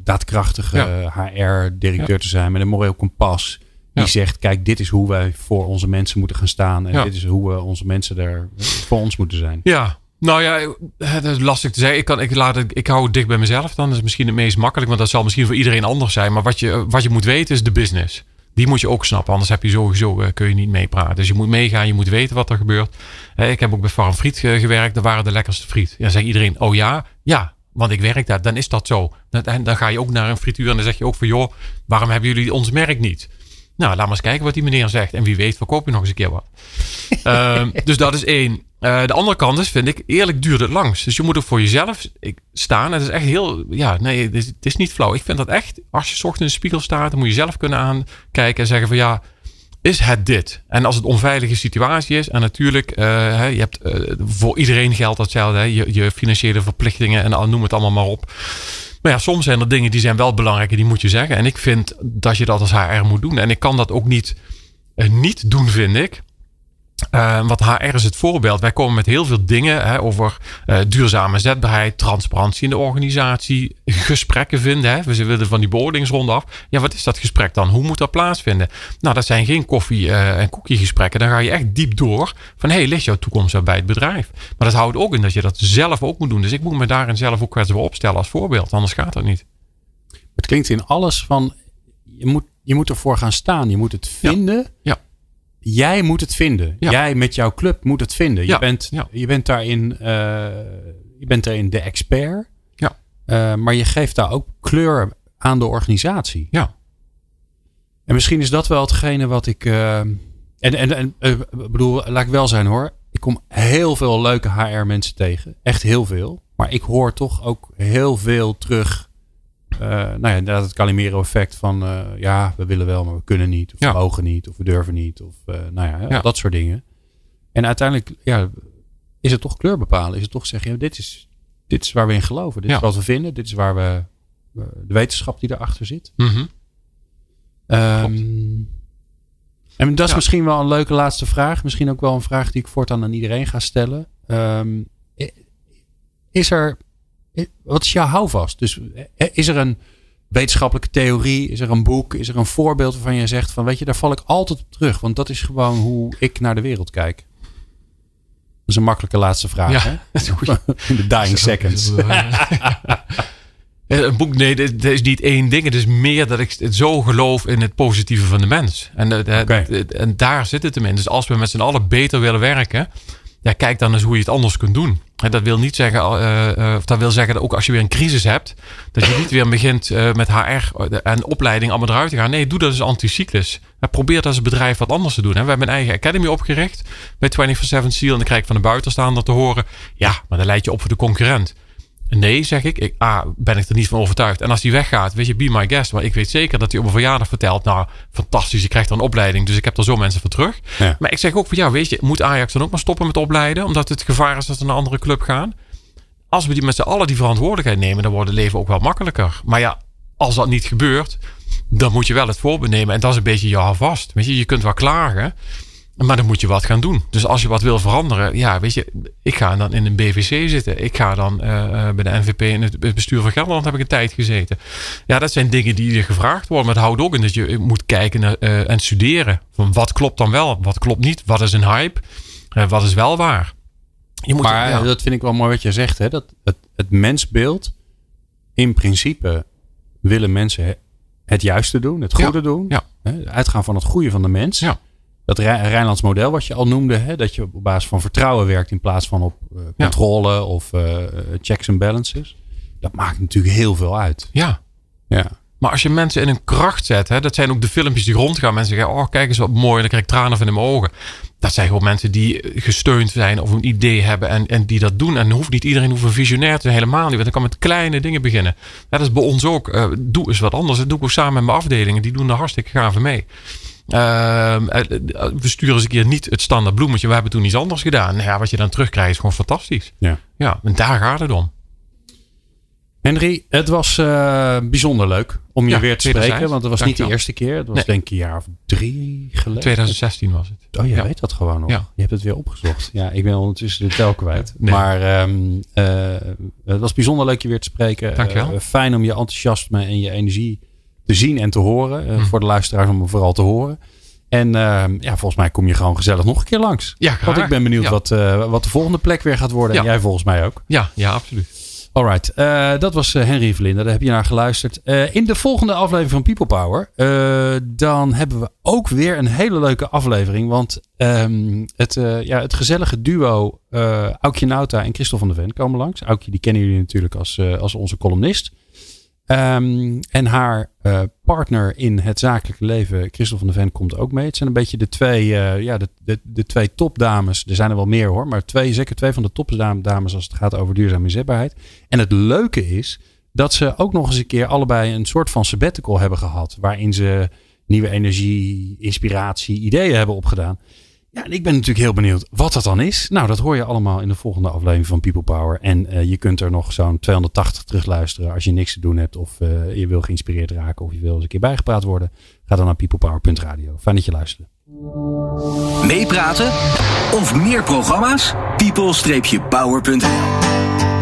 daadkrachtige HR-directeur te zijn met een moreel kompas. Die zegt, kijk, dit is hoe wij voor onze mensen moeten gaan staan. En dit is hoe we onze mensen er voor ons moeten zijn. Ja, nou ja, het is lastig te zeggen. Ik, kan, ik, laat het, ik hou het dicht bij mezelf. Dan Dat is misschien het meest makkelijk, want dat zal misschien voor iedereen anders zijn. Maar wat je, wat je moet weten is de business. Die moet je ook snappen, anders heb je sowieso eh, kun je niet meepraten. Dus je moet meegaan, je moet weten wat er gebeurt. Ik heb ook bij Farm Friet eh, gewerkt, daar waren de lekkerste friet. Ja, dan zegt iedereen, oh ja, ja, want ik werk daar, dan is dat zo. En dan ga je ook naar een frituur en dan zeg je ook van, joh, waarom hebben jullie ons merk niet? Nou, laat maar eens kijken wat die meneer zegt. En wie weet, verkoop je nog eens een keer wat. [laughs] Ehm, dus dat is één. Eh, de andere kant is, vind ik, eerlijk duurt het langs. Dus je moet ook voor jezelf staan. Het is echt heel, ja, nee, het is, het is niet flauw. Ik vind dat echt, als je ochtends in de spiegel staat, dan moet je zelf kunnen aankijken en zeggen van ja, is het dit? En als het een onveilige situatie is, en natuurlijk, eh, je hebt eh, voor iedereen geldt datzelfde, hè, je, je financiële verplichtingen en noem het allemaal maar op. Maar ja, soms zijn er dingen die zijn wel belangrijk en die moet je zeggen. En ik vind dat je dat als HR moet doen. En ik kan dat ook niet, niet doen, vind ik. Uh, want HR is het voorbeeld. Wij komen met heel veel dingen hè, over uh, duurzame zetbaarheid, transparantie in de organisatie, gesprekken vinden. Hè. We willen van die beoordelingsronde af. Ja, wat is dat gesprek dan? Hoe moet dat plaatsvinden? Nou, dat zijn geen koffie- uh, en koekiegesprekken. Dan ga je echt diep door van, hey, ligt jouw toekomst bij het bedrijf? Maar dat houdt ook in dat je dat zelf ook moet doen. Dus ik moet me daarin zelf ook kwetsbaar opstellen als voorbeeld. Anders gaat dat niet. Het klinkt in alles van, je moet, je moet ervoor gaan staan. Je moet het vinden. Ja. ja. Jij moet het vinden. Ja. Jij met jouw club moet het vinden. Ja. Je, bent, Ja. je bent daarin, uh, je bent daarin de expert. Ja. Uh, maar je geeft daar ook kleur aan de organisatie. Ja. En misschien is dat wel hetgene wat ik. Uh, en en, en bedoel, laat ik wel zijn hoor. Ik kom heel veel leuke HR-mensen tegen. Echt heel veel. Maar ik hoor toch ook heel veel terug. Uh, nou ja, inderdaad het Calimero-effect van uh, ja, we willen wel, maar we kunnen niet. Of Ja. we mogen niet, of we durven niet. Of uh, nou ja, Ja. dat soort dingen. En uiteindelijk ja, is het toch kleur bepalen. Is het toch zeggen, dit, is, dit is waar we in geloven. Dit is wat we vinden. Dit is waar we, de wetenschap die erachter zit. Mhm. Ehm, en dat is Ja. misschien wel een leuke laatste vraag. Misschien ook wel een vraag die ik voortaan aan iedereen ga stellen. Ehm, is er, wat is jouw houvast? Dus eh, is er een wetenschappelijke theorie? Is er een boek? Is er een voorbeeld waarvan je zegt van weet je, daar val ik altijd op terug. Want dat is gewoon hoe ik naar de wereld kijk. Dat is een makkelijke laatste vraag. Ja, hè? [laughs] [laughs] In de dying seconds. [laughs] Eh, Een boek, nee, dit, dit is niet één ding. Het is meer dat ik zo geloof in het positieve van de mens. En, eh, en daar zit het hem in. Dus als we met z'n allen beter willen werken, ja, kijk dan eens hoe je het anders kunt doen. En dat wil niet zeggen, eh, eh, of dat wil zeggen dat ook als je weer een crisis hebt, dat je niet weer begint eh, met HR en opleiding allemaal eruit te gaan. Nee, doe dat als anticyclus. Probeer dat als bedrijf wat anders te doen. We hebben een eigen academy opgericht bij 24-7 Seal. En dan krijg ik van de buitenstaander te horen, ja, maar dan leid je op voor de concurrent. Nee, zeg ik. ik. A, ben ik er niet van overtuigd. En als die weggaat, weet je, be my guest. Maar ik weet zeker dat hij op een verjaardag vertelt. Nou, fantastisch, je krijgt er een opleiding. Dus ik heb er zo mensen voor terug. Ja. Maar ik zeg ook van ja, weet je, moet Ajax dan ook maar stoppen met opleiden? Omdat het gevaar is dat ze naar een andere club gaan. Als we die met z'n allen die verantwoordelijkheid nemen, dan wordt het leven ook wel makkelijker. Maar ja, als dat niet gebeurt, dan moet je wel het voorbeeld nemen. En dat is een beetje jou vast. Weet je, je kunt wel klagen. Maar dan moet je wat gaan doen. Dus als je wat wil veranderen, ja, weet je, ik ga dan in een BVC zitten. Ik ga dan uh, bij de NVP in het bestuur van Gelderland heb ik een tijd gezeten. Ja, dat zijn dingen die je gevraagd worden. Maar het houdt ook in dat je moet kijken naar, uh, en studeren. Van wat klopt dan wel, wat klopt niet, wat is een hype, uh, wat is wel waar. Je moet, maar ja. dat vind ik wel mooi wat je zegt. Hè? Dat het, het mensbeeld, in principe willen mensen het juiste doen, het goede ja. doen. Ja. Hè? Uitgaan van het goede van de mens. Ja dat Rijnlands model wat je al noemde, hè, dat je op basis van vertrouwen werkt in plaats van op uh, controle ja. of uh, checks en balances. Dat maakt natuurlijk heel veel uit. Ja. ja. Maar als je mensen in een kracht zet, hè, dat zijn ook de filmpjes die rondgaan. Mensen zeggen, oh kijk eens wat mooi, en dan krijg ik tranen van in mijn ogen. Dat zijn gewoon mensen die gesteund zijn of een idee hebben en, en die dat doen. En hoeft niet iedereen hoeft een visionair te zijn, helemaal niet. Want dan kan met kleine dingen beginnen. Ja, dat is bij ons ook. Uh, doe eens wat anders. Dat doe ik ook samen met mijn afdelingen. Die doen er hartstikke gaaf mee. Uh, we sturen eens een keer niet het standaard bloemetje. We hebben toen iets anders gedaan. Nou ja, wat je dan terugkrijgt is gewoon fantastisch. Ja. ja, en daar gaat het om. Henry, het was uh, bijzonder leuk om je Ja, weer te spreken. Want het was niet de eerste keer. Het was Nee. denk ik een jaar of drie geleden. 2016 was het. Oh, je Ja. weet dat gewoon nog. Ja. Je hebt het weer opgezocht. Ja, ik ben ondertussen de tel kwijt. Nee. Maar ehm, eh, het was bijzonder leuk je weer te spreken. Dankjewel. Eh, fijn om je enthousiasme en je energie te zien en te horen. Eh, Hm. Voor de luisteraars om me vooral te horen. En ehm, ja, volgens mij kom je gewoon gezellig nog een keer langs. Ja, graag. Want ik ben benieuwd Ja. wat, eh, wat de volgende plek weer gaat worden. En jij volgens mij ook. Ja, ja, absoluut. Alright, eh, dat was Henry Verlinde. Daar heb je naar geluisterd. In de volgende aflevering van People Power, dan hebben we ook weer een hele leuke aflevering. Want ehm, het, ja, het gezellige duo Aukje Nauta en Christel van der Ven komen langs. Aukje, die kennen jullie natuurlijk als, als onze columnist. Ehm, en haar eh, partner in het zakelijke leven, Christel van der Ven, komt ook mee. Het zijn een beetje de twee, eh, ja, de, de, de twee topdames. Er zijn er wel meer hoor, maar twee, zeker twee van de topdames als het gaat over duurzame inzetbaarheid. En het leuke is dat ze ook nog eens een keer allebei een soort van sabbatical hebben gehad. Waarin ze nieuwe energie, inspiratie, ideeën hebben opgedaan. Ja, ik ben natuurlijk heel benieuwd wat dat dan is. Nou, dat hoor je allemaal in de volgende aflevering van People Power. En eh, je kunt er nog zo'n 280 terugluisteren als je niks te doen hebt. Of eh, je wil geïnspireerd raken of je wil eens een keer bijgepraat worden. Ga dan naar peoplepower.radio. Fijn dat je luisterde. Meepraten of meer programma's? people-power.nl